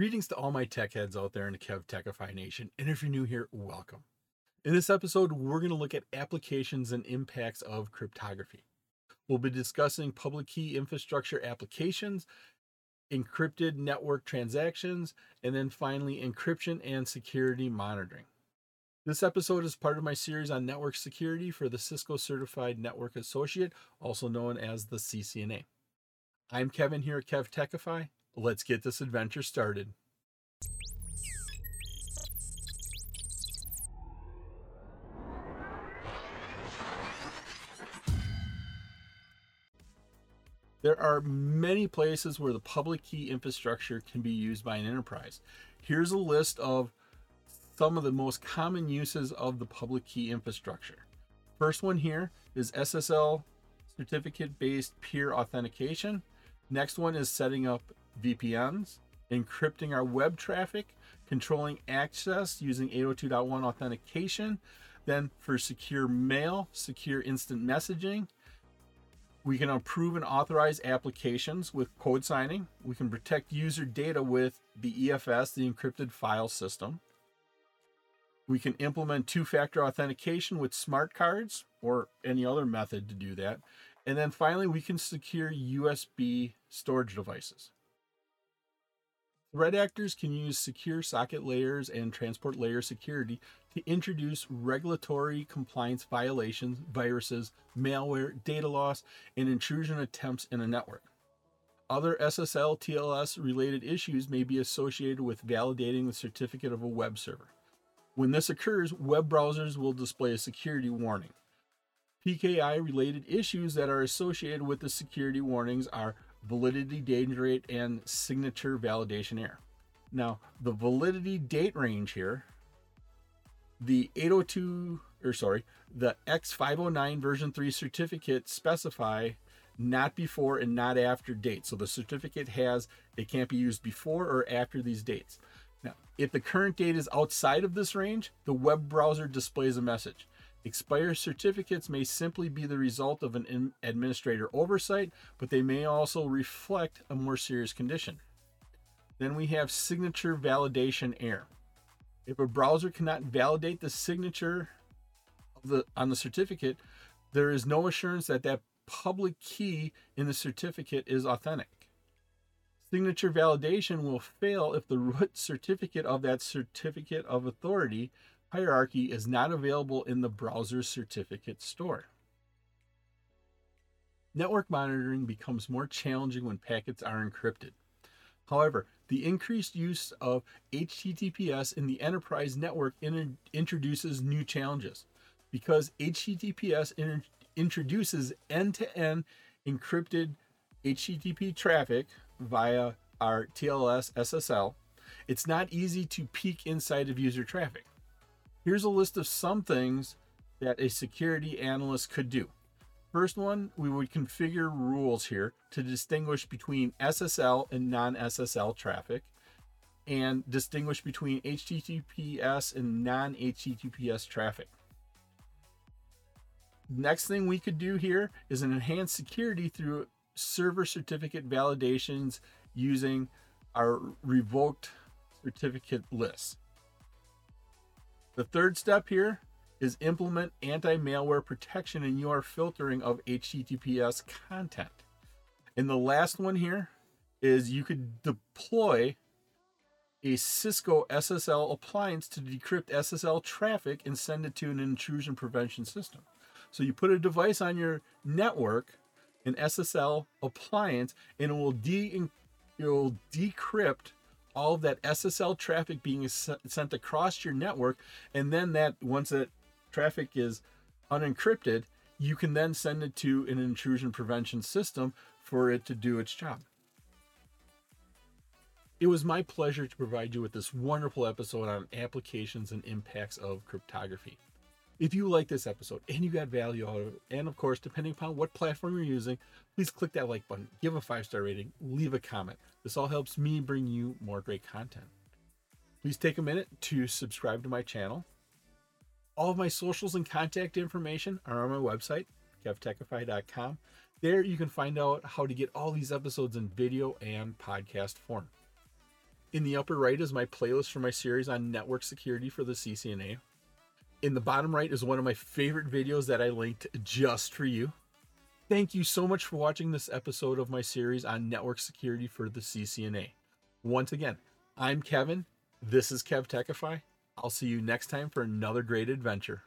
Greetings to all my tech heads out there in the KevTechify Nation, and if you're new here, welcome. In this episode, we're going to look at applications and impacts of cryptography. We'll be discussing public key infrastructure applications, encrypted network transactions, and then finally, encryption and security monitoring. This episode is part of my series on network security for the Cisco Certified Network Associate, also known as the CCNA. I'm Kevin here at KevTechify. Let's get this adventure started. There are many places where the public key infrastructure can be used by an enterprise. Here's a list of some of the most common uses of the public key infrastructure. First one here is SSL certificate based peer authentication. Next one is setting up VPNs, encrypting our web traffic, controlling access using 802.1 authentication. Then for secure mail, secure instant messaging, we can approve and authorize applications with code signing. We can protect user data with the EFS, the encrypted file system. We can implement two factor authentication with smart cards or any other method to do that. And then finally, we can secure USB storage devices. Threat actors can use secure socket layers and transport layer security to introduce regulatory compliance violations, viruses, malware, data loss, and intrusion attempts in a network. Other SSL TLS related issues may be associated with validating the certificate of a web server. When this occurs, web browsers will display a security warning. PKI related issues that are associated with the security warnings are validity date rate and signature validation error. Now, the validity date range here, the 802 or sorry, the X509 version 3 certificate specify not before and not after date. So the certificate has it can't be used before or after these dates. Now, if the current date is outside of this range, the web browser displays a message. Expired certificates may simply be the result of an administrator oversight, but they may also reflect a more serious condition. Then we have signature validation error. If a browser cannot validate the signature the, on the certificate, there is no assurance that that public key in the certificate is authentic. Signature validation will fail if the root certificate of that certificate of authority hierarchy is not available in the browser certificate store. Network monitoring becomes more challenging when packets are encrypted. However, the increased use of HTTPS in the enterprise network in- introduces new challenges. Because HTTPS in- introduces end to end encrypted HTTP traffic via our TLS SSL, it's not easy to peek inside of user traffic. Here's a list of some things that a security analyst could do. First one, we would configure rules here to distinguish between SSL and non SSL traffic and distinguish between HTTPS and non HTTPS traffic. Next thing we could do here is an enhanced security through server certificate validations using our revoked certificate list. The third step here is implement anti-malware protection and URL filtering of HTTPS content. And the last one here is you could deploy a Cisco SSL appliance to decrypt SSL traffic and send it to an intrusion prevention system. So you put a device on your network, an SSL appliance, and it will de it will decrypt all of that SSL traffic being sent across your network. And then that once that traffic is unencrypted, you can then send it to an intrusion prevention system for it to do its job. It was my pleasure to provide you with this wonderful episode on applications and impacts of cryptography. If you like this episode and you got value out of it, and of course, depending upon what platform you're using, please click that like button, give a five star rating, leave a comment. This all helps me bring you more great content. Please take a minute to subscribe to my channel. All of my socials and contact information are on my website, kevtechify.com. There you can find out how to get all these episodes in video and podcast form. In the upper right is my playlist for my series on network security for the CCNA. In the bottom right is one of my favorite videos that I linked just for you. Thank you so much for watching this episode of my series on network security for the CCNA. Once again, I'm Kevin. This is KevTechify. I'll see you next time for another great adventure.